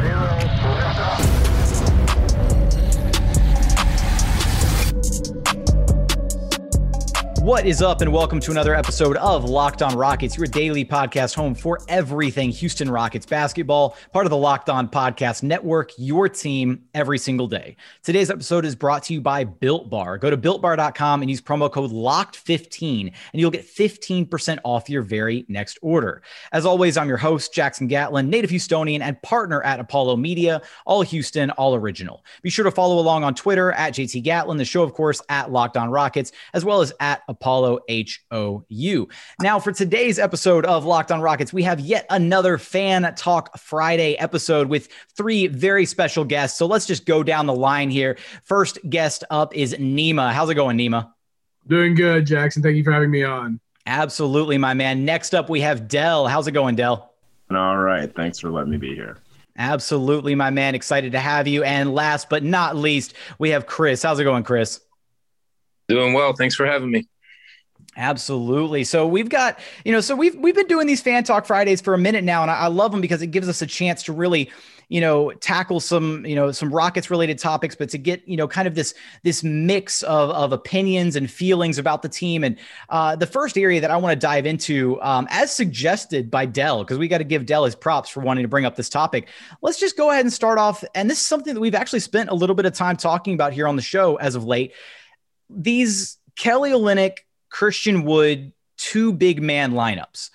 Zero, What is up, and welcome to another episode of Locked On Rockets, your daily podcast home for everything Houston Rockets basketball, part of the Locked On Podcast Network, your team every single day. Today's episode is brought to you by Built Bar. Go to builtbar.com and use promo code LOCKED15, and you'll get 15% off your very next order. As always, I'm your host, Jackson Gatlin, native Houstonian and partner at Apollo Media, all Houston, all original. Be sure to follow along on Twitter at JT Gatlin, the show, of course, at Locked On Rockets, as well as at Apollo HOU. Now, for today's episode of Locked on Rockets, we have yet another Fan Talk Friday episode with three very special guests. So let's just go down the line here. First guest up is Neema. How's it going, Neema? Doing good, Jackson. Thank you for having me on. Absolutely, my man. Next up, we have Del. How's it going, Del? All right. Thanks for letting me be here. Absolutely, my man. Excited to have you. And last but not least, we have Chris. How's it going, Chris? Doing well. Thanks for having me. Absolutely. So we've got, you know, so we've we've been doing these fan talk Fridays for a minute now, and I, I love them because it gives us a chance to really, you know, tackle some, you know, some Rockets related topics, but to get, you know, kind of this this mix of of opinions and feelings about the team. And uh, the first area that I want to dive into, um, as suggested by Del, because we got to give Del his props for wanting to bring up this topic. Let's just go ahead and start off. And this is something that we've actually spent a little bit of time talking about here on the show as of late. These Kelly Olynyk Christian Wood, two big man lineups.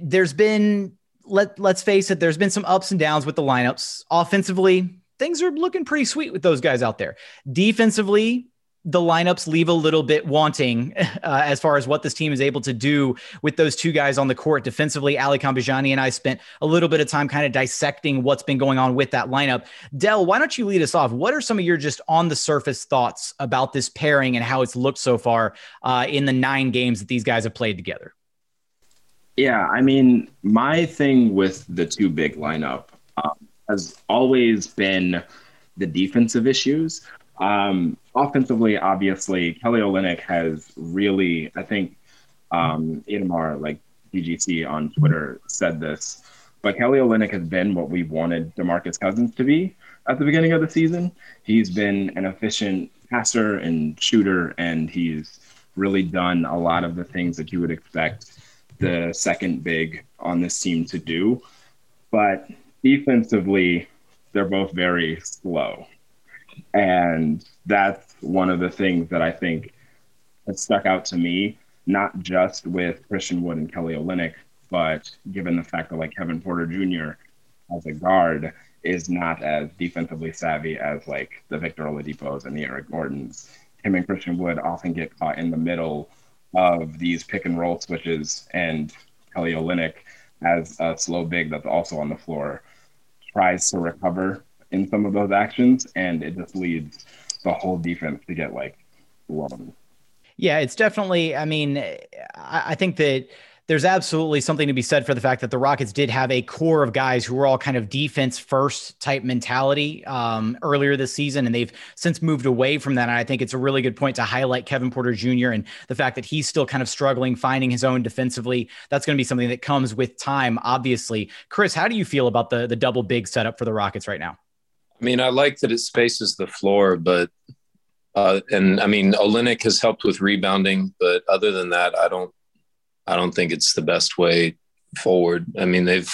There's been let let's face it, there's been some ups and downs with the lineups. Offensively, things are looking pretty sweet with those guys out there. Defensively, the lineups leave a little bit wanting uh, as far as what this team is able to do with those two guys on the court defensively. Ali Kambajani and I spent a little bit of time kind of dissecting what's been going on with that lineup. Del, why don't you lead us off? What are some of your just on the surface thoughts about this pairing and how it's looked so far uh, in the nine games that these guys have played together? Yeah, I mean, my thing with the two big lineup um, has always been the defensive issues. Um, offensively, obviously, Kelly Olynyk has really, I think, um, Itamar, like DGC on Twitter, said this, but Kelly Olynyk has been what we wanted DeMarcus Cousins to be at the beginning of the season. He's been an efficient passer and shooter, and he's really done a lot of the things that you would expect the second big on this team to do. But defensively, they're both very slow. And that's one of the things that I think has stuck out to me, not just with Christian Wood and Kelly Olynyk, but given the fact that like Kevin Porter Jr. as a guard is not as defensively savvy as like the Victor Oladipos and the Eric Gordons. Him and Christian Wood often get caught in the middle of these pick and roll switches, and Kelly Olynyk, as a slow big that's also on the floor, tries to recover in some of those actions, and it just leads the whole defense to get like blown. Yeah, it's definitely. I mean, I, I think that there's absolutely something to be said for the fact that the Rockets did have a core of guys who were all kind of defense first type mentality um, earlier this season, and they've since moved away from that. And I think it's a really good point to highlight Kevin Porter Jr. and the fact that he's still kind of struggling finding his own defensively. That's going to be something that comes with time, obviously. Chris, how do you feel about the the double big setup for the Rockets right now? I mean, I like that it spaces the floor, but uh, and I mean, Olynyk has helped with rebounding, but other than that, I don't, I don't think it's the best way forward. I mean, they've,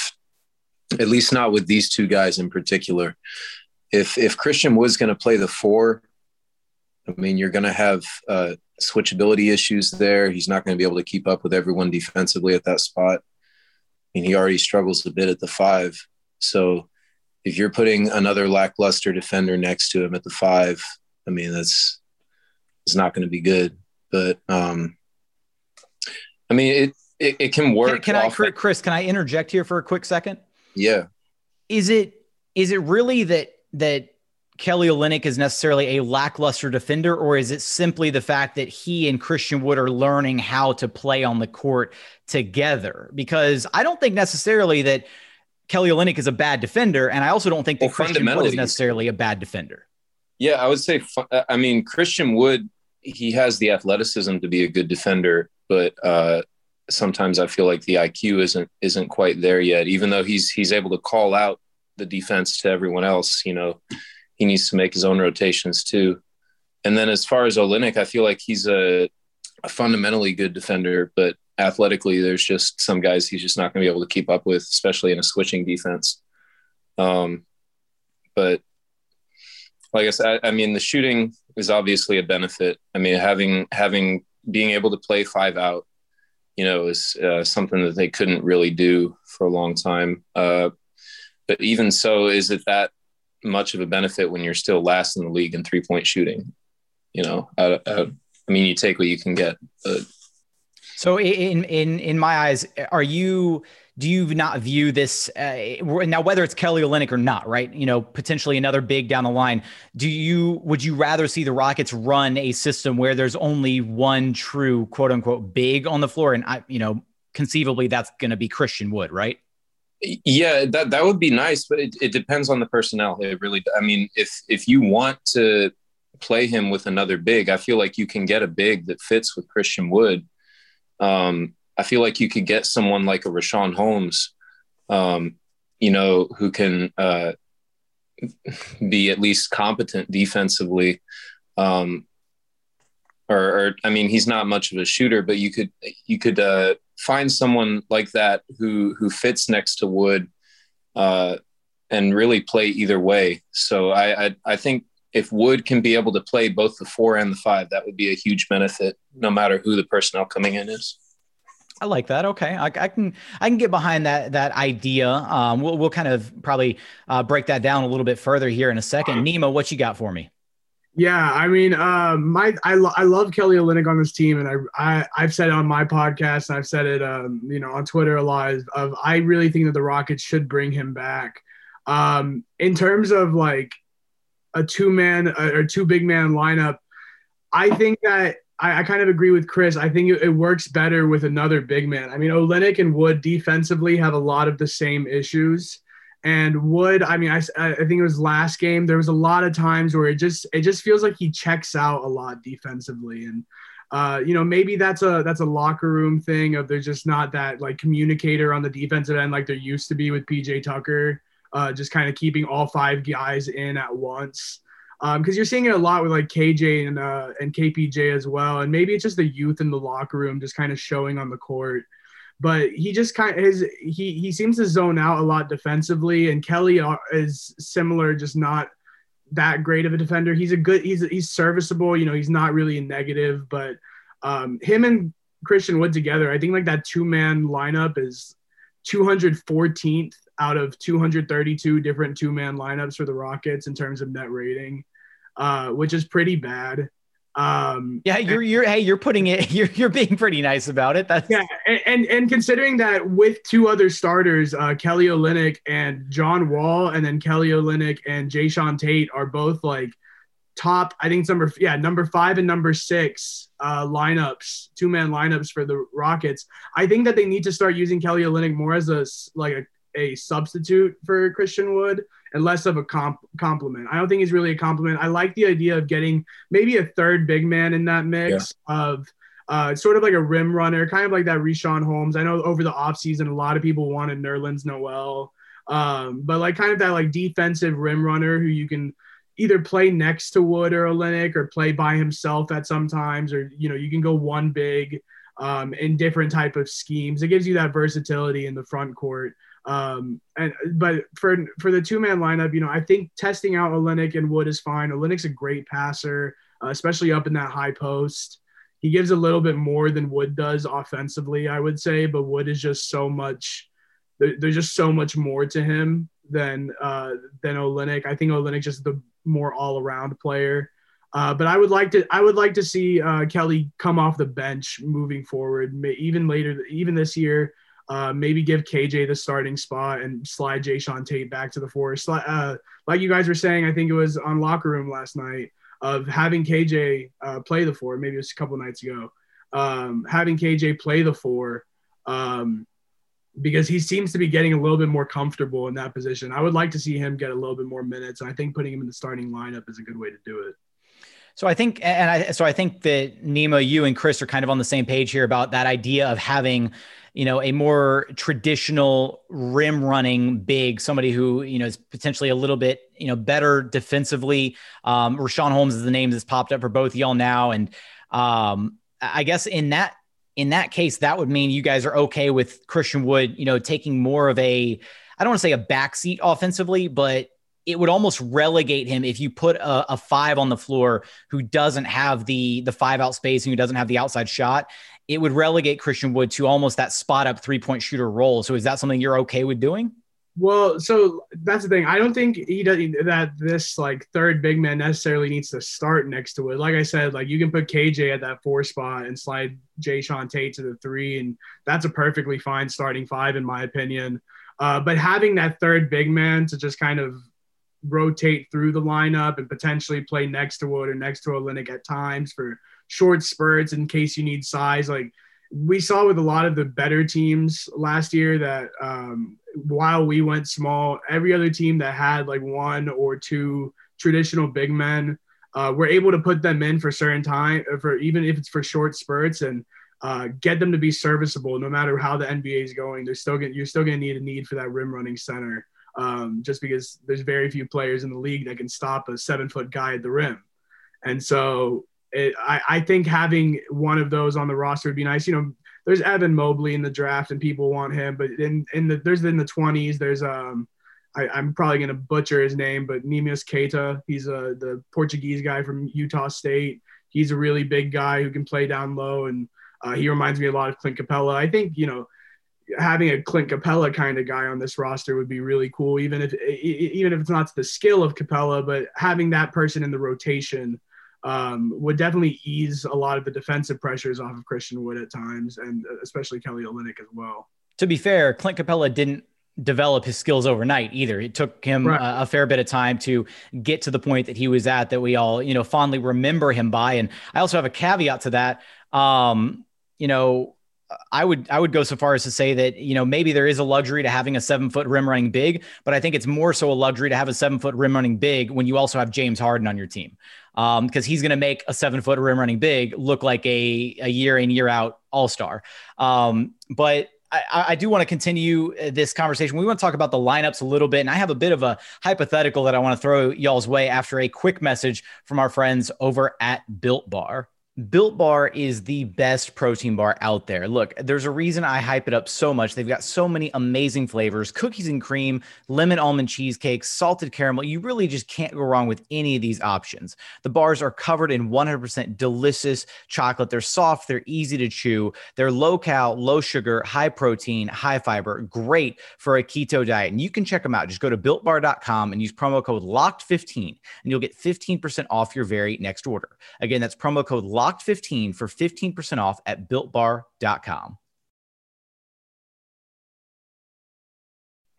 at least not with these two guys in particular. If if Christian was going to play the four, I mean, you're going to have uh, switchability issues there. He's not going to be able to keep up with everyone defensively at that spot. I mean, he already struggles a bit at the five. So if you're putting another lackluster defender next to him at the five, I mean, that's it's not going to be good. But um, I mean, it it, it can work. Can, can I, Chris? Can I interject here for a quick second? Yeah. Is it is it really that that Kelly Olynyk is necessarily a lackluster defender, or is it simply the fact that he and Christian Wood are learning how to play on the court together? Because I don't think necessarily that Kelly Olynyk is a bad defender, and I also don't think that Well, Christian Wood is necessarily a bad defender. Yeah, I would say. uh, I mean, Christian Wood, he has the athleticism to be a good defender, but uh, sometimes I feel like the IQ isn't isn't quite there yet. Even though he's he's able to call out the defense to everyone else, you know, he needs to make his own rotations too. And then as far as Olynyk, I feel like he's a, a fundamentally good defender, but athletically, there's just some guys he's just not going to be able to keep up with, especially in a switching defense. Um, but like I said, I, I mean, the shooting is obviously a benefit. I mean, having having being able to play five out, you know, is uh, something that they couldn't really do for a long time. Uh, but even so, is it that much of a benefit when you're still last in the league in three point shooting? You know, I, I, I mean, you take what you can get. But So in in in my eyes, are you do you not view this uh, now whether it's Kelly Olynyk or not, right? You know, potentially another big down the line. Do you would you rather see the Rockets run a system where there's only one true quote unquote big on the floor, and I you know conceivably that's going to be Christian Wood, right? yeah, that that would be nice, but it, it depends on the personnel. It really, I mean, if if you want to play him with another big, I feel like you can get a big that fits with Christian Wood. Um, I feel like you could get someone like a Richaun Holmes, um, you know, who can uh, be at least competent defensively. Um, or, or, I mean, he's not much of a shooter, but you could you could uh, find someone like that who who fits next to Wood, uh, and really play either way. So I, I I think if Wood can be able to play both the four and the five, that would be a huge benefit, no matter who the personnel coming in is. I like that. Okay, I, I, can I can get behind that that idea. Um, we'll we'll kind of probably uh, break that down a little bit further here in a second. Nemo, what you got for me? Yeah, I mean, uh, my I, lo- I love Kelly Olynyk on this team, and I, I I've said it on my podcast, and I've said it, um, you know, on Twitter a lot. Of I really think that the Rockets should bring him back. Um, in terms of like a two man or two big man lineup, I think that I, I kind of agree with Chris. I think it, it, works better with another big man. I mean, Olynyk and Wood defensively have a lot of the same issues. And Wood, I mean, I, I think it was last game. There was a lot of times where it just it just feels like he checks out a lot defensively, and uh, you know maybe that's a that's a locker room thing of there's just not that like communicator on the defensive end like there used to be with PJ Tucker, uh, just kind of keeping all five guys in at once. Because um, you're seeing it a lot with like KJ and uh, and KPJ as well, and maybe it's just the youth in the locker room just kind of showing on the court but he just kind of his he he seems to zone out a lot defensively and kelly is similar just not that great of a defender he's a good he's he's serviceable you know he's not really a negative but um him and christian wood together i think like that two man lineup is 214th out of 232 different two man lineups for the rockets in terms of net rating uh which is pretty bad um, yeah, you're you're hey, you're putting it. You're you're being pretty nice about it. That's yeah, and and, and considering that with two other starters, uh, Kelly Olynyk and John Wall, and then Kelly Olynyk and Jae'Sean Tate are both like top. I think it's number yeah number five and number six uh, lineups, two man lineups for the Rockets. I think that they need to start using Kelly Olynyk more as a like a a substitute for Christian Wood and less of a comp- compliment. I don't think he's really a compliment. I like the idea of getting maybe a third big man in that mix yeah. of uh, sort of like a rim runner, kind of like that Richaun Holmes. I know over the offseason, a lot of people wanted Nerlens Noel, um, but like kind of that like defensive rim runner who you can either play next to Wood or Olynyk or play by himself at sometimes, or, you know, you can go one big um, in different type of schemes. It gives you that versatility in the front court. Um, and but for for the two man lineup, you know, I think testing out Olynyk and Wood is fine. Olynyk's a great passer, uh, especially up in that high post. He gives a little bit more than Wood does offensively, I would say, but Wood is just so much. There, there's just so much more to him than uh, than Olynyk. I think Olynyk's just the more all around player. Uh, but I would like to I would like to see uh, Kelly come off the bench moving forward, even later, even this year. Uh, maybe give KJ the starting spot and slide Jae'Sean Tate back to the four. Uh, like you guys were saying, I think it was on locker room last night of having KJ uh, play the four. Maybe it was a couple nights ago. Um, having KJ play the four um, because he seems to be getting a little bit more comfortable in that position. I would like to see him get a little bit more minutes. And I think putting him in the starting lineup is a good way to do it. So I think, and I, so I think that Neema, you and Chris are kind of on the same page here about that idea of having, you know, a more traditional rim running big, somebody who, you know, is potentially a little bit, you know, better defensively. Um, Richaun Holmes is the name that's popped up for both y'all now. And um, I guess in that, in that case, that would mean you guys are okay with Christian Wood, you know, taking more of a, I don't want to say a backseat offensively, but it would almost relegate him if you put a, a, five on the floor who doesn't have the the five out spacing, who doesn't have the outside shot. It would relegate Christian Wood to almost that spot up three point shooter role. So is that something you're okay with doing? Well, so that's the thing. I don't think he does that. This like third big man necessarily needs to start next to it. Like I said, like you can put KJ at that four spot and slide Jae'Sean Tate to the three, and that's a perfectly fine starting five in my opinion. Uh, but having that third big man to just kind of rotate through the lineup and potentially play next to Wood or next to Olynyk at times for short spurts in case you need size. Like we saw with a lot of the better teams last year that um, while we went small, every other team that had like one or two traditional big men, uh, we're able to put them in for certain time, for even if it's for short spurts and uh, get them to be serviceable. No matter how the NBA is going, they're still going you're still going to need a need for that rim running center um, just because there's very few players in the league that can stop a seven foot guy at the rim. And so it, I, I think having one of those on the roster would be nice. You know, there's Evan Mobley in the draft and people want him, but in, in the, there's in the 20s, there's, um, I, am probably going to butcher his name, but Neemias Queta, he's a, the Portuguese guy from Utah State. He's a really big guy who can play down low, and uh, he reminds me a lot of Clint Capela. I think, you know, having a Clint Capela kind of guy on this roster would be really cool, even if even if it's not the skill of Capela, but having that person in the rotation um, would definitely ease a lot of the defensive pressures off of Christian Wood at times, and especially Kelly Olynyk as well. To be fair, Clint Capela didn't develop his skills overnight either. It took him right. a, a, fair bit of time to get to the point that he was at that we all, you know, fondly remember him by. And I also have a caveat to that. Um, you know, I would I would go so far as to say that you know maybe there is a luxury to having a seven foot rim running big, but I think it's more so a luxury to have a seven foot rim running big when you also have James Harden on your team, because um, he's going to make a seven foot rim running big look like a a year in year out all star. Um, but I, I, do want to continue uh, this conversation. We want to talk about the lineups a little bit, and I have a bit of a hypothetical that I want to throw y'all's way after a quick message from our friends over at Built Bar. Built Bar is the best protein bar out there. Look, there's a reason I hype it up so much. They've got so many amazing flavors cookies and cream, lemon almond cheesecake, salted caramel. You really just can't go wrong with any of these options. The bars are covered in 100% delicious chocolate. They're soft, they're easy to chew, they're low cal, low sugar, high protein, high fiber, great for a keto diet. And you can check them out. Just go to builtbar.com and use promo code LOCKED15 and you'll get 15% off your very next order. Again, that's promo code LOCKED locked15 for 15% off at builtbar.com.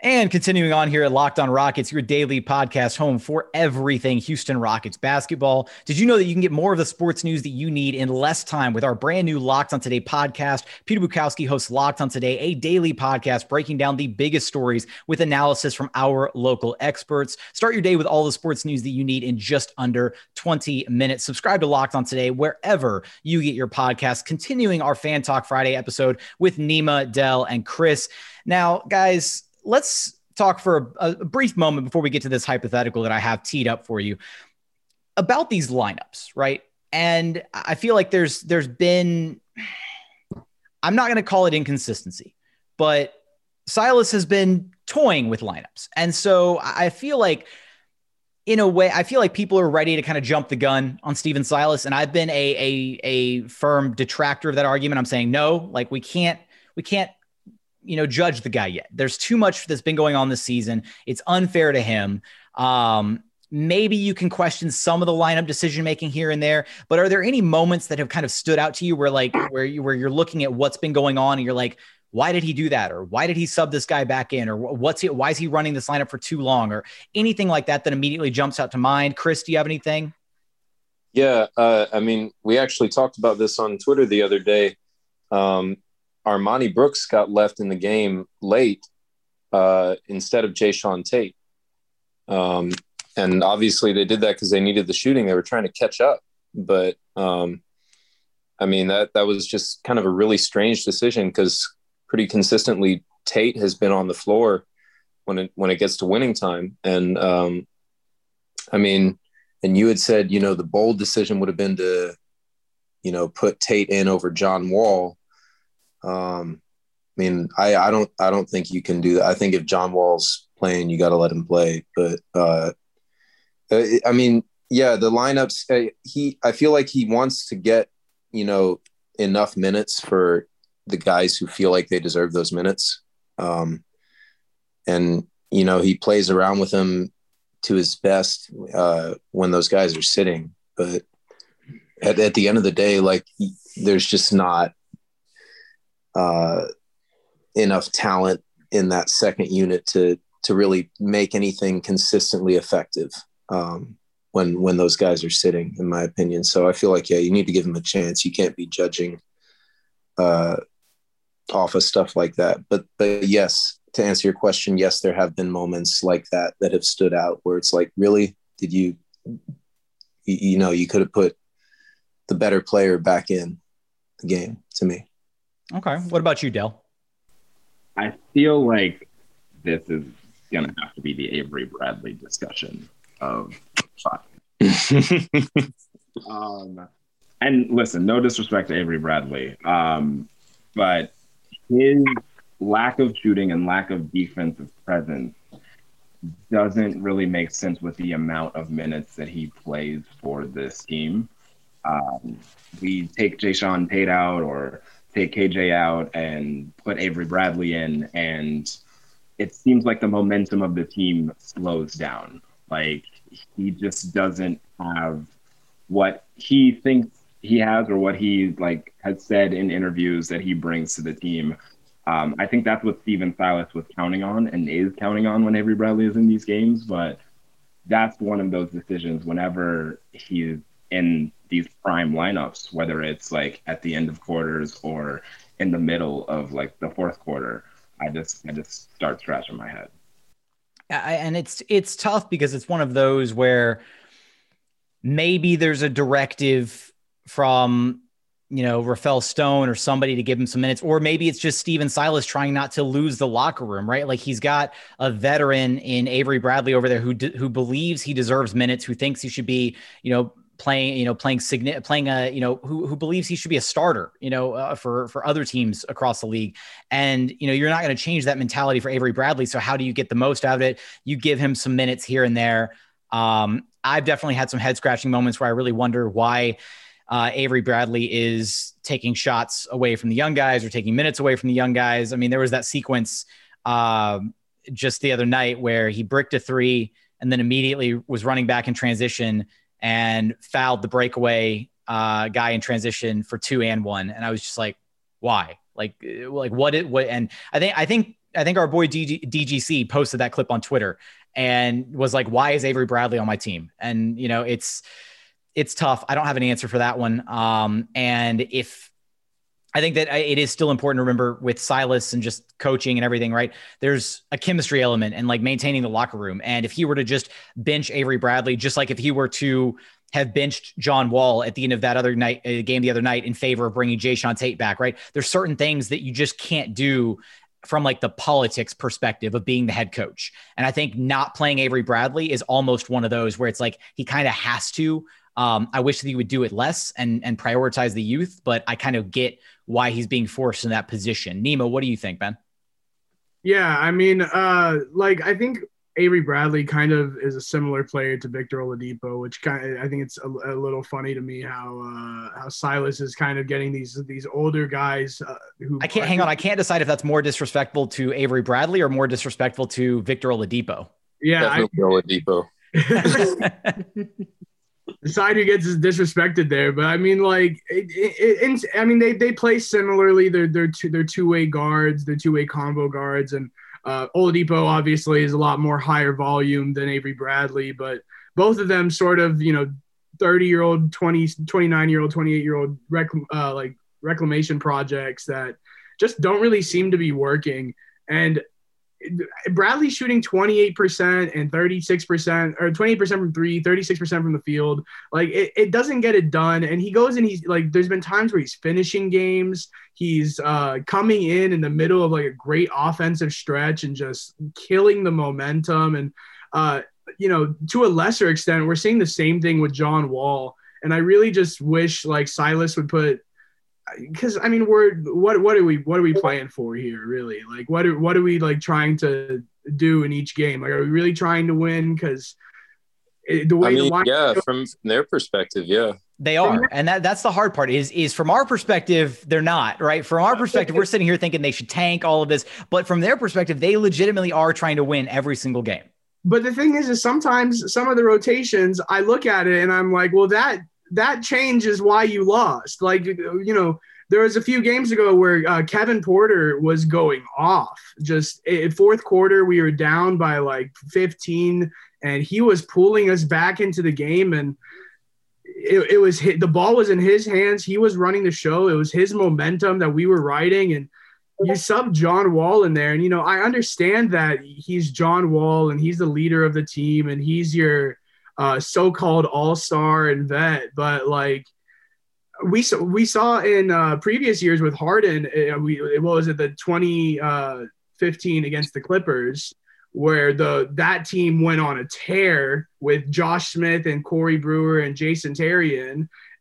And continuing on here at Locked On Rockets, your daily podcast home for everything Houston Rockets basketball. Did you know that you can get more of the sports news that you need in less time with our brand new Locked On Today podcast? Peter Bukowski hosts Locked On Today, a daily podcast breaking down the biggest stories with analysis from our local experts. Start your day with all the sports news that you need in just under 20 minutes. Subscribe to Locked On Today wherever you get your podcast. Continuing our Fan Talk Friday episode with Neema, Del, and Chris. Now, guys, let's talk for a, a brief moment before we get to this hypothetical that I have teed up for you about these lineups, right? And I feel like there's there's been I'm not going to call it inconsistency, but Silas has been toying with lineups. And so I feel like in a way, I feel like people are ready to kind of jump the gun on Stephen Silas. And I've been a, a, a firm detractor of that argument. I'm saying, no, like we can't, we can't you know, judge the guy yet. There's too much that's been going on this season. It's unfair to him. Um, maybe you can question some of the lineup decision making here and there, but are there any moments that have kind of stood out to you where like where you where you're looking at what's been going on and you're like, why did he do that? Or why did he sub this guy back in? Or what's he, why is he running this lineup for too long? Or anything like that that immediately jumps out to mind. Chris, do you have anything? Yeah. Uh, I mean, we actually talked about this on Twitter the other day. Um, Armoni Brooks got left in the game late uh, instead of Jae'Sean Tate. Um, and obviously they did that because they needed the shooting. They were trying to catch up. But um, I mean, that, that was just kind of a really strange decision because pretty consistently Tate has been on the floor when it, when it gets to winning time. And um, I mean, and you had said, you know, the bold decision would have been to, you know, put Tate in over John Wall. Um, I mean, I, I don't I don't think you can do that. I think if John Wall's playing, you got to let him play. But uh, uh, I mean, yeah, the lineups. Uh, he I feel like he wants to get you know enough minutes for the guys who feel like they deserve those minutes. Um, and you know he plays around with them to his best uh, when those guys are sitting. But at, at the end of the day, like there's just not uh, enough talent in that second unit to to really make anything consistently effective um, when when those guys are sitting, in my opinion. So I feel like yeah, you need to give them a chance. You can't be judging uh, off of stuff like that. But but yes, to answer your question, yes, there have been moments like that that have stood out where it's like, really, did you you, you know you could have put the better player back in the game to me. Okay. What about you, Del? I feel like this is gonna have to be the Avery Bradley discussion of um, and listen, no disrespect to Avery Bradley, um, but his lack of shooting and lack of defensive presence doesn't really make sense with the amount of minutes that he plays for this team. Um, we take Jae'Sean Tate out or take KJ out and put Avery Bradley in, and it seems like the momentum of the team slows down. Like he just doesn't have what he thinks he has or what he like has said in interviews that he brings to the team. Um, I think that's what Stephen Silas was counting on and is counting on when Avery Bradley is in these games. But that's one of those decisions whenever he's in these prime lineups, whether it's like at the end of quarters or in the middle of like the fourth quarter. I just I just start scratching my head. And it's it's tough because it's one of those where maybe there's a directive from you know Rafael Stone or somebody to give him some minutes, or maybe it's just Stephen Silas trying not to lose the locker room, right? Like he's got a veteran in Avery Bradley over there who who believes he deserves minutes, who thinks he should be you know playing, you know, playing playing a, you know, who, who believes he should be a starter, you know, uh, for, for other teams across the league. And, you know, you're not going to change that mentality for Avery Bradley. So how do you get the most out of it? You give him some minutes here and there. Um, I've definitely had some head scratching moments where I really wonder why uh, Avery Bradley is taking shots away from the young guys or taking minutes away from the young guys. I mean, there was that sequence uh, just the other night where he bricked a three and then immediately was running back in transition and fouled the breakaway uh, guy in transition for two and one. And I was just like, why? Like, like what it what? And I think I think I think our boy DG, DGC posted that clip on Twitter and was like, why is Avery Bradley on my team? And you know, it's it's tough. I don't have an answer for that one. Um, and if I think that it is still important to remember with Silas and just coaching and everything, right? There's a chemistry element and like maintaining the locker room. And if he were to just bench Avery Bradley, just like if he were to have benched John Wall at the end of that other night uh, game the other night in favor of bringing Jae'Sean Tate back, right? There's certain things that you just can't do from like the politics perspective of being the head coach. And I think not playing Avery Bradley is almost one of those where it's like he kind of has to. Um, I wish that he would do it less and and prioritize the youth, but I kind of get why he's being forced in that position. Nemo, what do you think, Ben? Yeah, I mean, uh, like I think Avery Bradley kind of is a similar player to Victor Oladipo, which kind of, I think it's a, a, little funny to me how uh, how Silas is kind of getting these these older guys uh, who I can't hang on. I can't decide if that's more disrespectful to Avery Bradley or more disrespectful to Victor Oladipo. Yeah, Definitely I, Oladipo. decide who gets disrespected there. But I mean, like, it, it, it, I mean, they they play similarly. They're they're two they're two way guards. They're two way combo guards, and uh, Oladipo obviously is a lot more higher volume than Avery Bradley, but both of them sort of you know 30 year old 20 29 year old 28 year old rec- uh, like reclamation projects that just don't really seem to be working and Bradley shooting 28% and 36% or 28% from three, 36% from the field. Like it, it doesn't get it done. And he goes and he's like, there's been times where he's finishing games. He's uh, coming in in the middle of like a great offensive stretch and just killing the momentum. And, uh, you know, to a lesser extent, we're seeing the same thing with John Wall. And I really just wish like Silas would put because I mean, we're what what are we what are we playing for here, really? Like, what are what are we like trying to do in each game? Like, are we really trying to win? Because the way I mean, the yeah, goes, from their perspective, yeah, they are, and that that's the hard part. Is is from our perspective, they're not right. From our perspective, we're sitting here thinking they should tank all of this, but from their perspective, they legitimately are trying to win every single game. But the thing is, is sometimes some of the rotations, I look at it and I'm like, well, that that change is why you lost. Like, you know, there was a few games ago where uh, Kevin Porter was going off. Just fourth quarter, we were down by like 15, and he was pulling us back into the game. And it, it was hit, the ball was in his hands. He was running the show. It was his momentum that we were riding, and you sub John Wall in there. And you know, I understand that he's John Wall and he's the leader of the team, and he's your uh, so-called all-star and vet, but like we saw we saw in uh, previous years with Harden, uh, we what was it the 2015 uh, against the Clippers, where the that team went on a tear with Josh Smith and Corey Brewer and Jason Terry,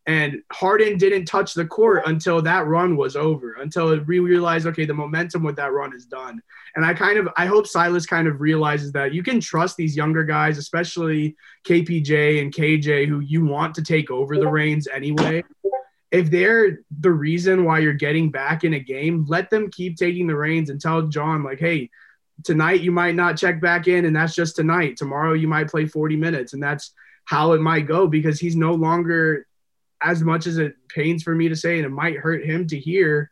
and Harden didn't touch the court until that run was over, until we realized, okay, the momentum with that run is done. And I kind of, I hope Silas kind of realizes that you can trust these younger guys, especially KPJ and KJ, who you want to take over the reins anyway. If they're the reason why you're getting back in a game, let them keep taking the reins and tell John, like, hey, tonight you might not check back in, and that's just tonight. Tomorrow you might play 40 minutes, and that's how it might go because he's no longer as much as it pains for me to say, and it might hurt him to hear,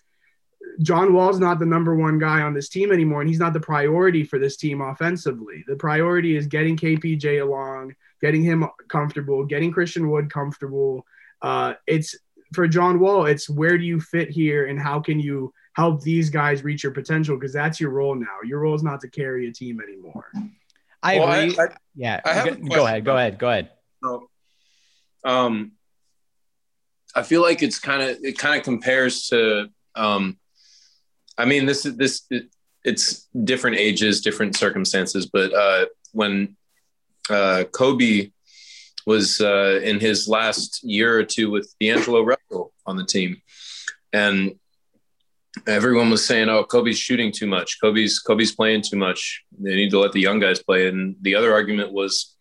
John Wall's not the number one guy on this team anymore, and he's not the priority for this team offensively. The priority is getting KPJ along, getting him comfortable, getting Christian Wood comfortable. Uh, it's for John Wall, it's where do you fit here, and how can you help these guys reach your potential? Because that's your role now. Your role is not to carry a team anymore. I well, agree. I, I, yeah, I go, go ahead. Go ahead. Go ahead. So, um, I feel like it's kind of it kind of compares to. Um, I mean, this is this it, it's different ages, different circumstances, but uh, when uh, Kobe was uh, in his last year or two with D'Angelo Russell on the team, and everyone was saying, "Oh, Kobe's shooting too much. Kobe's Kobe's playing too much. They need to let the young guys play." And the other argument was,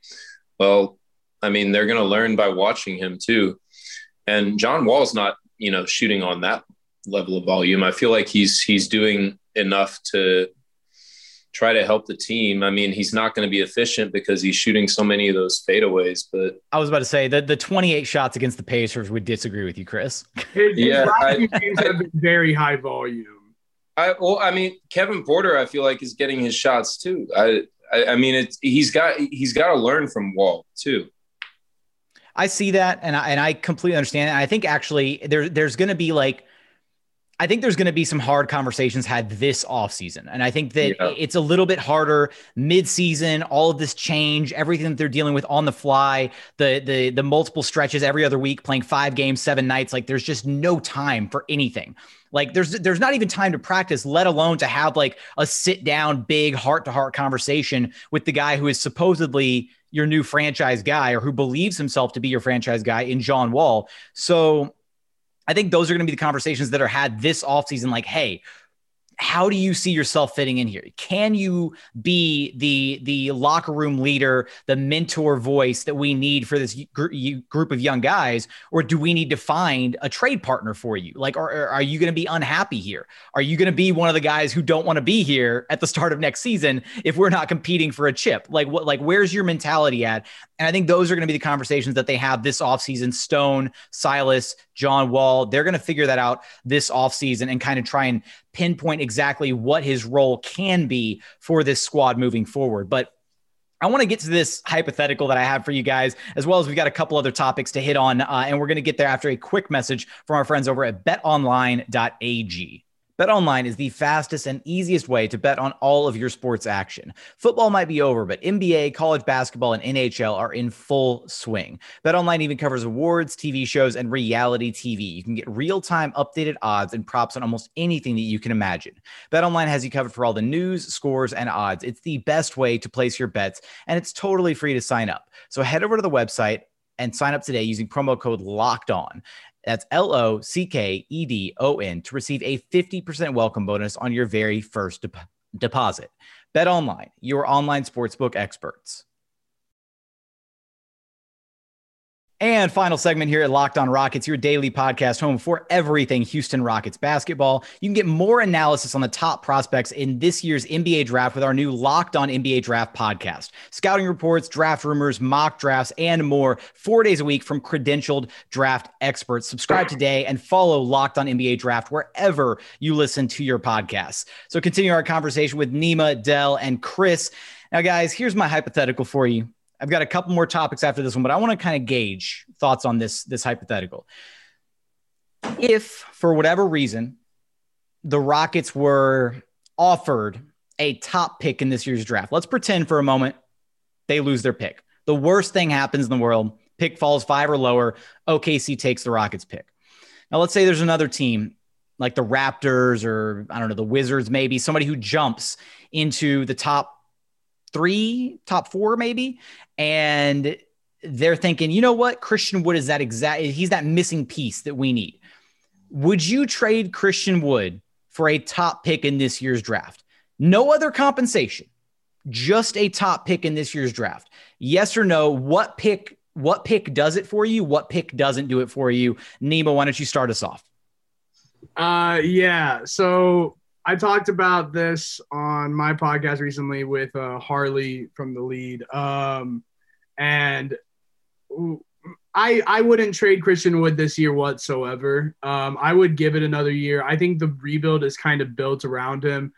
"Well, I mean, they're going to learn by watching him too." And John Wall's not, you know, shooting on that level of volume. I feel like he's he's doing enough to try to help the team. I mean, he's not going to be efficient because he's shooting so many of those fadeaways. But I was about to say that the 28 shots against the Pacers would disagree with you, Chris. His, yeah, his I, games have been very high volume. I well, I mean, Kevin Porter, I feel like is getting his shots too. I, I, I mean, it's he's got he's got to learn from Wall too. I see that, and I, and I completely understand. And I think actually there there's going to be like, I think there's going to be some hard conversations had this off season, and I think that yeah. it's a little bit harder mid season. All of this change, everything that they're dealing with on the fly, the the the multiple stretches every other week, playing five games, seven nights. Like there's just no time for anything. Like there's there's not even time to practice, let alone to have like a sit down, big heart to heart conversation with the guy who is supposedly your new franchise guy or who believes himself to be your franchise guy in John Wall. So I think those are going to be the conversations that are had this offseason. Like, hey, how do you see yourself fitting in here? Can you be the the locker room leader, the mentor voice that we need for this gr- group of young guys, or do we need to find a trade partner for you? Like, or are you going to be unhappy here? Are you going to be one of the guys who don't want to be here at the start of next season if we're not competing for a chip? Like, what? Like, where's your mentality at? And I think those are going to be the conversations that they have this offseason. Stone, Silas, John Wall, they're going to figure that out this offseason and kind of try and pinpoint exactly what his role can be for this squad moving forward. But I want to get to this hypothetical that I have for you guys, as well as we've got a couple other topics to hit on. Uh, and we're going to get there after a quick message from our friends over at betonline.ag. BetOnline is the fastest and easiest way to bet on all of your sports action. Football might be over, but NBA, college basketball, and NHL are in full swing. BetOnline even covers awards, TV shows, and reality TV. You can get real-time updated odds and props on almost anything that you can imagine. BetOnline has you covered for all the news, scores, and odds. It's the best way to place your bets, and it's totally free to sign up. So head over to the website and sign up today using promo code locked on that's L O C K E D O N to receive a 50% welcome bonus on your very first de- deposit. Bet online, your online sportsbook experts. And final segment here at Locked On Rockets, your daily podcast home for everything Houston Rockets basketball. You can get more analysis on the top prospects in this year's NBA draft with our new Locked On NBA Draft podcast. Scouting reports, draft rumors, mock drafts, and more four days a week from credentialed draft experts. Subscribe today and follow Locked On NBA Draft wherever you listen to your podcasts. So continue our conversation with Neema, Del, and Chris. Now, guys, here's my hypothetical for you. I've got a couple more topics after this one, but I want to kind of gauge thoughts on this this hypothetical. If for whatever reason the Rockets were offered a top pick in this year's draft, let's pretend for a moment they lose their pick. The worst thing happens in the world, pick falls 5 or lower, OKC takes the Rockets pick. Now let's say there's another team like the Raptors or I don't know, the Wizards maybe, somebody who jumps into the top three, top four, maybe. And they're thinking, you know what? Christian Wood is that exact, he's that missing piece that we need. Would you trade Christian Wood for a top pick in this year's draft? No other compensation, just a top pick in this year's draft. Yes or no? What pick? What pick does it for you? What pick doesn't do it for you? Neema, why don't you start us off? Uh, yeah. So I talked about this on my podcast recently with uh, Harley from the lead. Um, and I I wouldn't trade Christian Wood this year whatsoever. Um, I would give it another year. I think the rebuild is kind of built around him.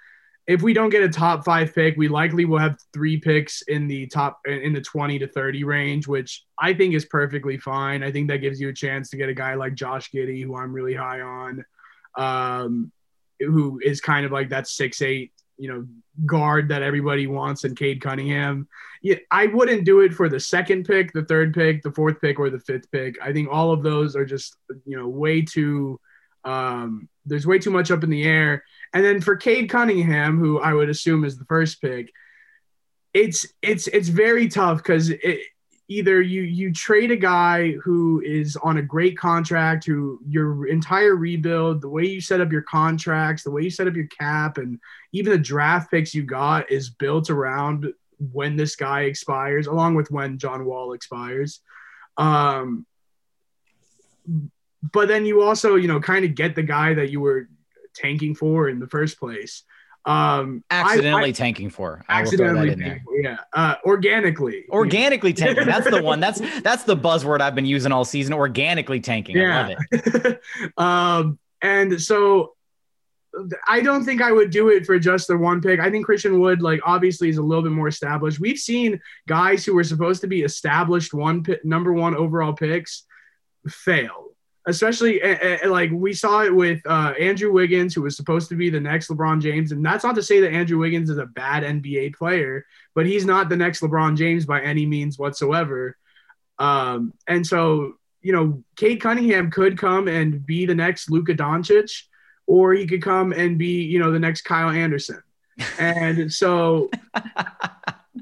If we don't get a top five pick, we likely will have three picks in the top in the 20 to 30 range, which I think is perfectly fine. I think that gives you a chance to get a guy like Josh Giddey, who I'm really high on. Um, who is kind of like that six eight, you know, guard that everybody wants, and Cade Cunningham. Yeah, I wouldn't do it for the second pick, the third pick, the fourth pick, or the fifth pick. I think all of those are just you know way too. Um, there's way too much up in the air. And then for Cade Cunningham, who I would assume is the first pick, it's it's it's very tough because it either you you trade a guy who is on a great contract who your entire rebuild the way you set up your contracts the way you set up your cap and even the draft picks you got is built around when this guy expires along with when john wall expires. Um, but then you also you know kind of get the guy that you were tanking for in the first place um, accidentally I, I, tanking for. I accidentally in there. yeah. Uh, organically. Organically tanking. That's the one. That's that's the buzzword I've been using all season. Organically tanking. Yeah. I love it. um, and so I don't think I would do it for just the one pick. I think Christian Wood, like, obviously is a little bit more established. We've seen guys who were supposed to be established one pick, number one overall picks fail especially uh, uh, like we saw it with uh, Andrew Wiggins, who was supposed to be the next LeBron James. And that's not to say that Andrew Wiggins is a bad NBA player, but he's not the next LeBron James by any means whatsoever. Um, and so, you know, Cade Cunningham could come and be the next Luka Doncic, or he could come and be, you know, the next Kyle Anderson. And so.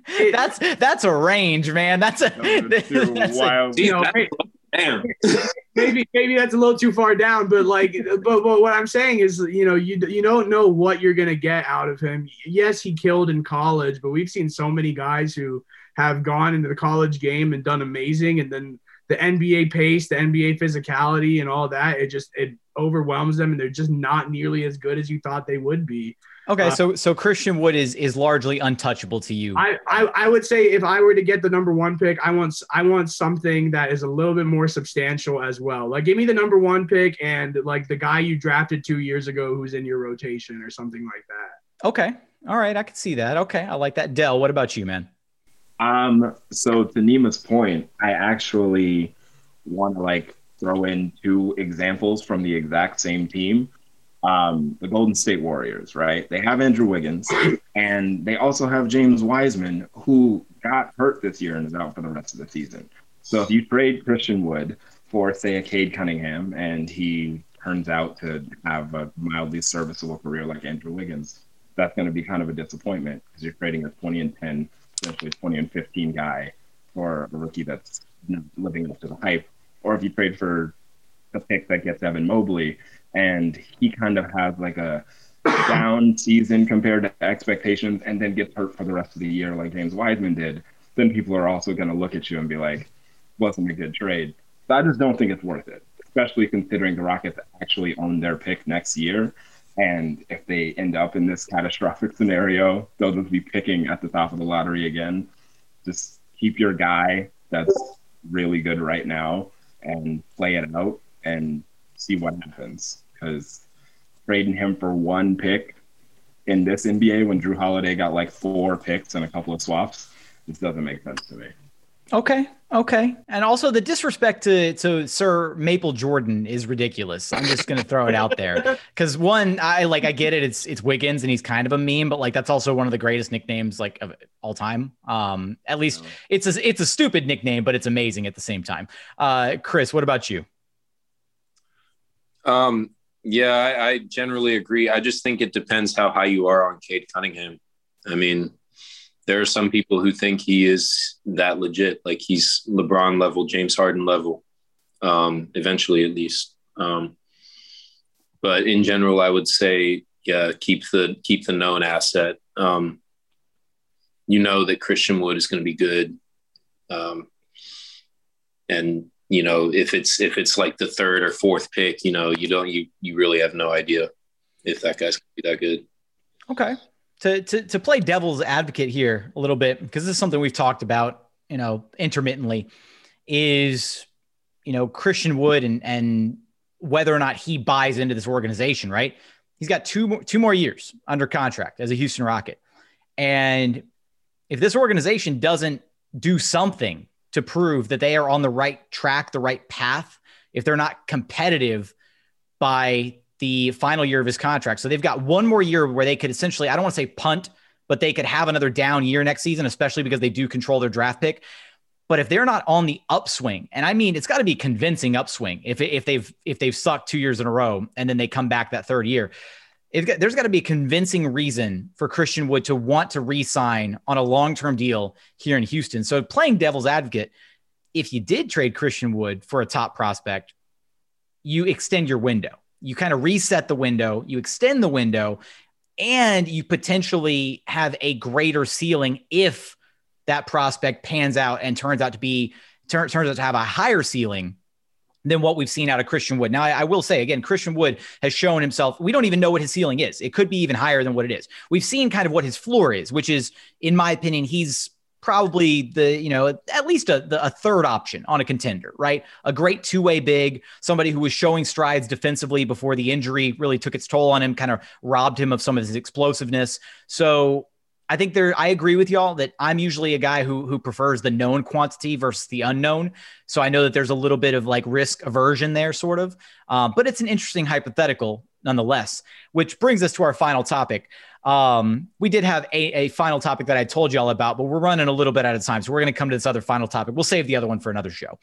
It, that's that's a range, man. That's a, that's wild. A, you know, Damn. maybe maybe that's a little too far down, but like, but, but what I'm saying is, you know, you you don't know what you're gonna get out of him. Yes, he killed in college, but we've seen so many guys who have gone into the college game and done amazing, and then the NBA pace, the NBA physicality, and all that, it just it overwhelms them, and they're just not nearly as good as you thought they would be. Okay, Uh, so so Christian Wood is is largely untouchable to you. I, I I would say if I were to get the number one pick, I want I want something that is a little bit more substantial as well. Like give me the number one pick and like the guy you drafted two years ago who's in your rotation or something like that. okay, all right, I can see that. Okay, I like that. Del, what about you, man? Um, so to Neema's point, I actually want to like throw in two examples from the exact same team. Um, the Golden State Warriors, right? They have Andrew Wiggins, and they also have James Wiseman, who got hurt this year and is out for the rest of the season. So if you trade Christian Wood for, say, a Cade Cunningham, and he turns out to have a mildly serviceable career like Andrew Wiggins, that's going to be kind of a disappointment because you're trading a 20 and 10, essentially 20 and 15 guy for a rookie that's living up to the hype. Or if you trade for a pick that gets Evan Mobley and he kind of has like a down season compared to expectations and then gets hurt for the rest of the year like James Wiseman did, then people are also going to look at you and be like, wasn't a good trade. I just don't think it's worth it, especially considering the Rockets actually own their pick next year. And if they end up in this catastrophic scenario, they'll just be picking at the top of the lottery again. Just keep your guy that's really good right now and play it out and see what happens. Because trading him for one pick in this NBA when Jrue Holiday got like four picks and a couple of swaps, this doesn't make sense to me. Okay, okay, and also the disrespect to to Sir Maple Jordan is ridiculous. I'm just gonna throw it out there because one, I like, I get it. It's it's Wiggins and he's kind of a meme, but like that's also one of the greatest nicknames like of all time. Um, at least it's a it's a stupid nickname, but it's amazing at the same time. Uh, Chris, what about you? Um, yeah, I, I generally agree. I just think it depends how high you are on Cade Cunningham. I mean, there are some people who think he is that legit, like he's LeBron level, James Harden level, um, eventually at least. Um, but in general, I would say, yeah, keep the keep the known asset. Um, you know that Christian Wood is going to be good, um, and you know if it's if it's like the third or fourth pick, you know you don't you you really have no idea if that guy's to be that good. Okay. To, to, to play devil's advocate here a little bit, because this is something we've talked about, you know, intermittently, is, you know, Christian Wood and, and whether or not he buys into this organization, right? He's got two more, two more years under contract as a Houston Rocket. And if this organization doesn't do something to prove that they are on the right track, the right path, if they're not competitive by the final year of his contract. So they've got one more year where they could essentially, I don't want to say punt, but they could have another down year next season, especially because they do control their draft pick. But if they're not on the upswing, and I mean it's got to be convincing upswing if if they've if they've sucked two years in a row and then they come back that third year, got, there's got to be a convincing reason for Christian Wood to want to re-sign on a long-term deal here in Houston. So playing devil's advocate, if you did trade Christian Wood for a top prospect, you extend your window you kind of reset the window, you extend the window, and you potentially have a greater ceiling if that prospect pans out and turns out to be turns out to have a higher ceiling than what we've seen out of Christian Wood. Now, I, I, will say again, Christian Wood has shown himself. We don't even know what his ceiling is. It could be even higher than what it is. We've seen kind of what his floor is, which is, in my opinion, he's probably the you know at least a, a third option on a contender right a great two-way big somebody who was showing strides defensively before the injury really took its toll on him kind of robbed him of some of his explosiveness so I think there I agree with y'all that I'm usually a guy who who prefers the known quantity versus the unknown. So I know that there's a little bit of like risk aversion there, sort of. Um, but it's an interesting hypothetical nonetheless, which brings us to our final topic. Um, we did have a, a final topic that I told you all about, but we're running a little bit out of time. So we're going to come to this other final topic. We'll save the other one for another show.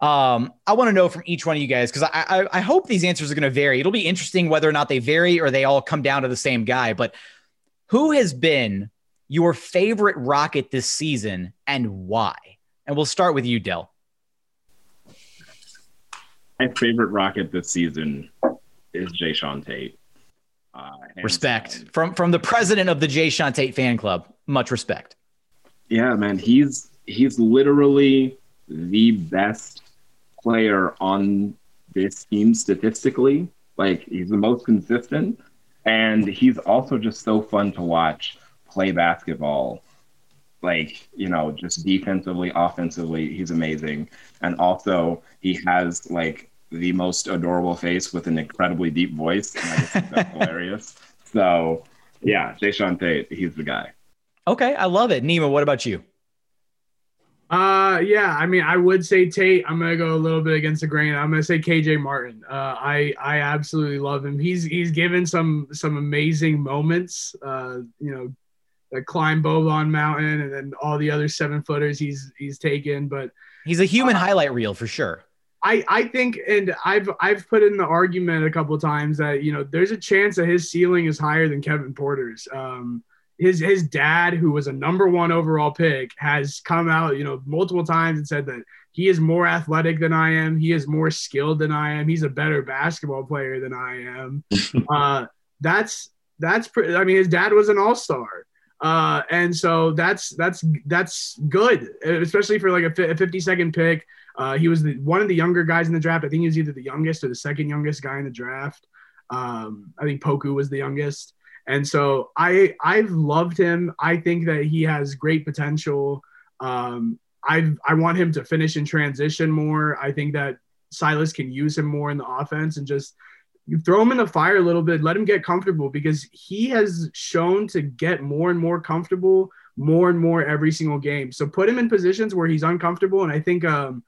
Um, I want to know from each one of you guys because I, I, I hope these answers are going to vary. It'll be interesting whether or not they vary or they all come down to the same guy. But who has been your favorite Rocket this season and why? And we'll start with you, Del. My favorite Rocket this season is Jae'Sean Tate. Uh, respect from from the president of the Jae'Sean Tate fan club. Much respect. Yeah, man, he's he's literally the best player on this team statistically. Like he's the most consistent, And he's also just so fun to watch play basketball. Like, you know, just defensively, offensively, he's amazing. And also, he has like the most adorable face with an incredibly deep voice. And I just think that's hilarious. So, yeah, Jae'Sean Tate, he's the guy. Okay, I love it. Neema, what about you? Uh, yeah, I mean, I would say Tate. I'm gonna go a little bit against the grain. I'm gonna say KJ Martin. Uh, I I absolutely love him. He's he's given some some amazing moments. Uh, you know, the climb Boban Mountain and then all the other seven footers he's he's taken. But he's a human uh, highlight reel for sure. I, I think and I've I've put in the argument a couple times that you know there's a chance that his ceiling is higher than Kevin Porter's. Um, his his dad, who was a number one overall pick, has come out, you know, multiple times and said that he is more athletic than I am. He is more skilled than I am. He's a better basketball player than I am. uh, that's that's pretty. I mean, his dad was an all star. Uh, and so that's that's that's good, especially for like a, 50 second pick. Uh, he was the, one of the younger guys in the draft. I think he was either the youngest or the second youngest guy in the draft. Um, I think Poku was the youngest. And so I I've loved him. I think that he has great potential. Um, I I want him to finish in transition more. I think that Silas can use him more in the offense and just you throw him in the fire a little bit, let him get comfortable because he has shown to get more and more comfortable more and more every single game. So put him in positions where he's uncomfortable. And I think um,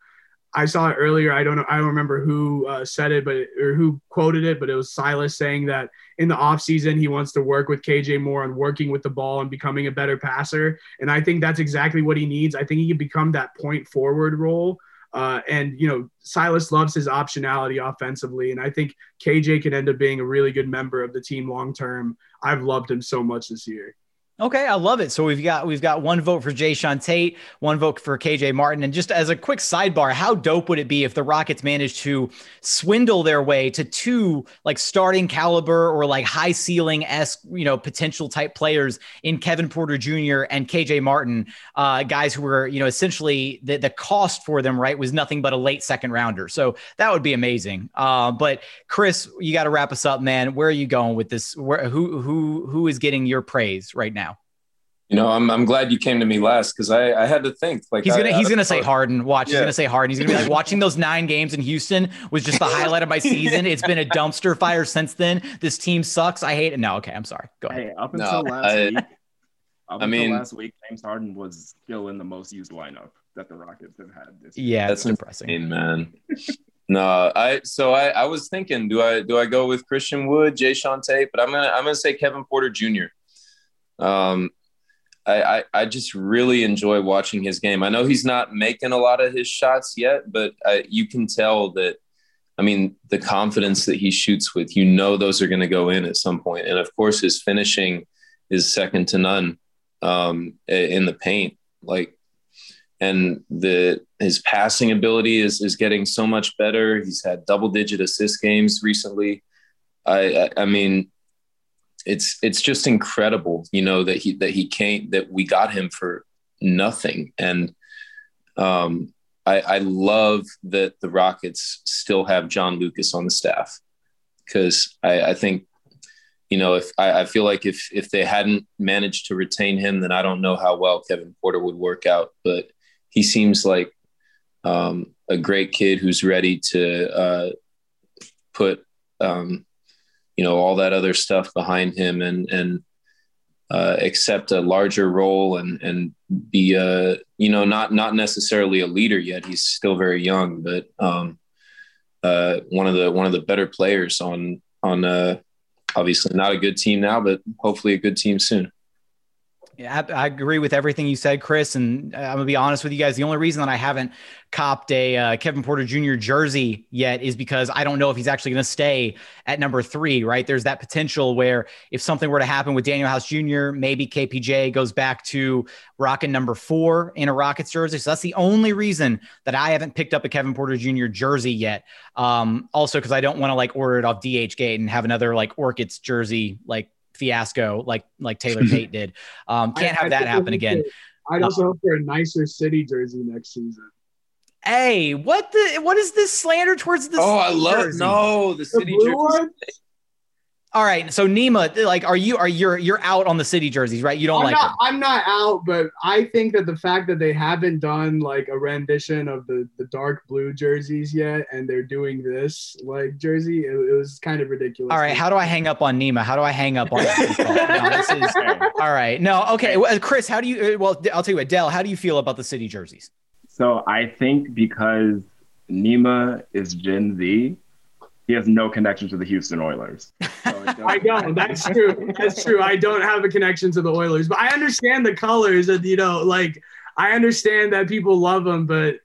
I saw it earlier. I don't know. I don't remember who uh, said it, but or who quoted it, but it was Silas saying that in the offseason, he wants to work with KJ more on working with the ball and becoming a better passer. And I think that's exactly what he needs. I think he can become that point forward role. Uh, and you know, Silas loves his optionality offensively, and I think KJ can end up being a really good member of the team long term. I've loved him so much this year. Okay, I love it. So we've got we've got one vote for Jae'Sean Tate, one vote for KJ Martin, and just as a quick sidebar, how dope would it be if the Rockets managed to swindle their way to two like starting caliber or like high ceiling esque you know potential type players in Kevin Porter Jr. and KJ Martin, uh, guys who were you know essentially the the cost for them right was nothing but a late second rounder. So that would be amazing. Uh, but Chris, you got to wrap us up, man. Where are you going with this? Where who who who is getting your praise right now? You know, I'm, I'm glad you came to me last because I, I had to think like he's gonna I, he's gonna say Harden. Watch, yeah. he's gonna say Harden. He's gonna be like watching those nine games in Houston was just the highlight of my season. It's been a dumpster fire since then. This team sucks. I hate it. No, okay, I'm sorry. Go ahead. Hey, up until no, last I, week, up I mean, last week, James Harden was still in the most used lineup that the Rockets have had this. Year. Yeah, that's depressing, insane, man. no, I so I I was thinking, do I do I go with Christian Wood, Jae'Sean Tate, but I'm gonna I'm gonna say Kevin Porter Jr. Um, I, I, I just really enjoy watching his game. I know he's not making a lot of his shots yet, but I, you can tell that. I mean, the confidence that he shoots with, you know, those are going to go in at some point. And of course, his finishing is second to none um, in the paint. Like, and the his passing ability is is getting so much better. He's had double digit assist games recently. I, I, I mean, it's it's just incredible, you know, that he that he came that we got him for nothing. And um, I, I love that the Rockets still have John Lucas on the staff because I, I think you know, if I, I, feel like if if they hadn't managed to retain him, then I don't know how well Kevin Porter would work out. But he seems like um, a great kid who's ready to uh, put um, you know all that other stuff behind him and and uh, accept a larger role and and be a you know not not necessarily a leader yet. He's still very young, but um, uh, one of the one of the better players on on uh, obviously not a good team now, but hopefully a good team soon. Yeah, I, agree with everything you said, Chris. And I'm gonna be honest with you guys. The only reason that I haven't copped a uh, Kevin Porter Jr. jersey yet is because I don't know if he's actually to stay at number three. Right? There's that potential where if something were to happen with Danuel House Jr., maybe KPJ goes back to rocking number four in a Rockets jersey. So that's the only reason that I haven't picked up a Kevin Porter Jr. jersey yet. Um, also, because I don't want to like order it off DH Gate and have another like Orchids jersey like fiasco like like Taylor Tate did. Um, can't have I, that happen again. I'd also uh, hope for a nicer city jersey next season. Hey, what the what is this slander towards the? Oh, I love jersey? no the city the jersey. All right. So Neema, like, are you are you're you're out on the city jerseys, right? You don't I'm like not, them. I'm not out, but I think that the fact that they haven't done like a rendition of the, the dark blue jerseys yet, and they're doing this like jersey, it, it was kind of ridiculous. All right. How do I hang up on Neema? How do I hang up on? no, this is, all right. No. Okay. Well, Chris, how do you? uh, Well, I'll tell you what. Del, how do you feel about the city jerseys? So I think because Neema is Gen Z, he has no connection to the Houston Oilers. So I I don't. That's true. That's true. I don't have a connection to the Oilers, but I understand the colors. And you know, like I understand that people love them, but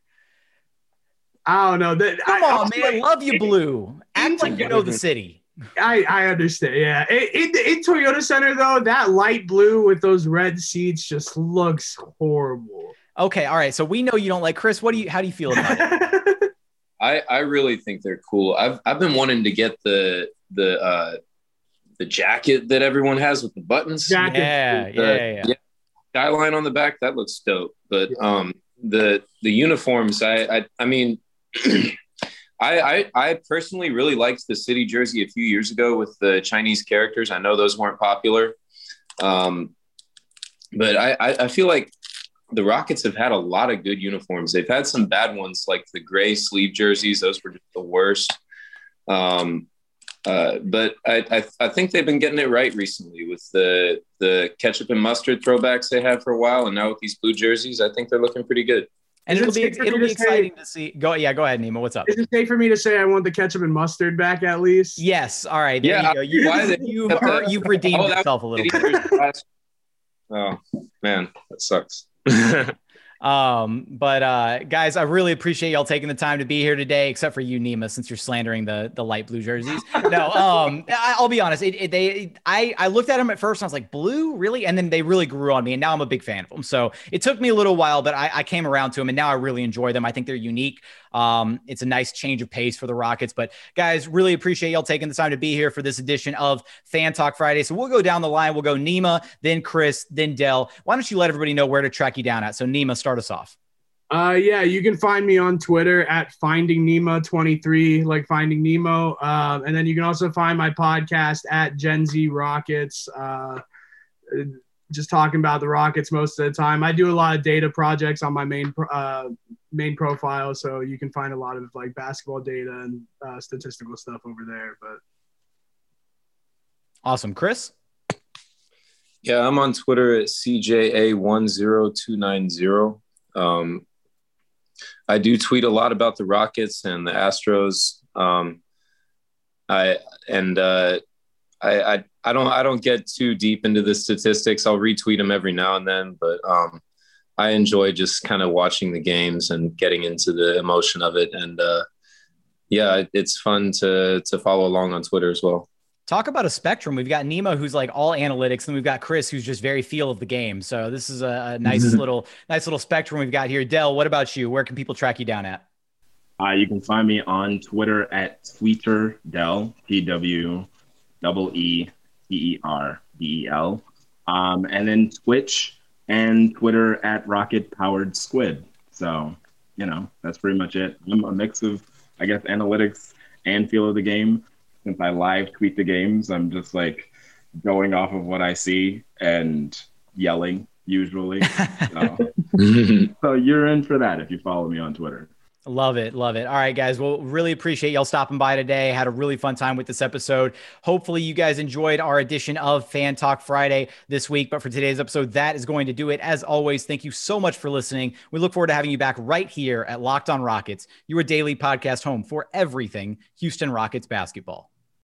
I don't know. That Come I, on, also, man. Love you, blue. Act like you know the city. I, I understand. Yeah. In, in, in Toyota Center, though, that light blue with those red seats just looks horrible. Okay. All right. So we know you don't like Chris. What do you? How do you feel about it? I, I really think they're cool. I've I've been wanting to get the the uh, the jacket that everyone has with the buttons. Jacket. Yeah. The- Yeah. Yeah. skyline on the back that looks dope. But um, the the uniforms, I I, I mean, I, I I personally really liked the city jersey a few years ago with the Chinese characters. I know those weren't popular, um, but I, I I feel like the Rockets have had a lot of good uniforms. They've had some bad ones, like the gray sleeve jerseys; those were just the worst. Um, uh, but I, I, I think they've been getting it right recently with the the ketchup and mustard throwbacks they had for a while, and now with these blue jerseys, I think they're looking pretty good. And it'll be safe for me it'll to be say- exciting to see. Go. Yeah. Go ahead, Neema. What's up? Is it safe for me to say I want the ketchup and mustard back at least? Yes. All right. There Yeah, you go. why You, they- you've, you've redeemed Oh, yourself a little bit. oh man, that sucks. Um, but uh, guys, I really appreciate y'all taking the time to be here today, except for you, Neema, since you're slandering the the light blue jerseys. No, um, I, I'll be honest. It, it, they, I, I looked at them at first and I was like, blue, really? And then they really grew on me, and now I'm a big fan of them. So it took me a little while, but I, I came around to them, and now I really enjoy them. I think they're unique. Um, it's a nice change of pace for the Rockets. But guys, really appreciate y'all taking the time to be here for this edition of Fan Talk Friday. So we'll go down the line. We'll go Neema, then Chris, then Del. Why don't you let everybody know where to track you down at? So Neema, start us off. Uh, yeah, you can find me on Twitter at Finding Nemo 23, like Finding Nemo. Um, and then you can also find my podcast at Gen Z Rockets. Uh, just talking about the Rockets most of the time. I do a lot of data projects on my main uh, main profile, so you can find a lot of like basketball data and uh, statistical stuff over there. But Awesome. Chris? Yeah, I'm on Twitter at CJA10290. Um, I do tweet a lot about the Rockets and the Astros. Um, I and uh, I, I I don't I don't get too deep into the statistics. I'll retweet them every now and then, but um, I enjoy just kind of watching the games and getting into the emotion of it. And uh, yeah, it's fun to to follow along on Twitter as well. Talk about a spectrum. We've got Nemo, who's like all analytics, and we've got Chris, who's just very feel of the game. So this is a, a nice little, nice little spectrum we've got here. Del, what about you? Where can people track you down at? Uh, you can find me on Twitter at Tweeter Del, T W double E T E R D E L. Um, and then Twitch and Twitter at Rocket Powered Squid. So, you know, that's pretty much it. I'm a mix of, I guess, analytics and feel of the game. Since I live tweet the games, I'm just like going off of what I see and yelling usually. so, so you're in for that if you follow me on Twitter. Love it. Love it. All right, guys. Well, really appreciate y'all stopping by today. Had a really fun time with this episode. Hopefully, you guys enjoyed our edition of Fan Talk Friday this week. But for today's episode, that is going to do it. As always, thank you so much for listening. We look forward to having you back right here at Locked On Rockets, your daily podcast home for everything Houston Rockets basketball.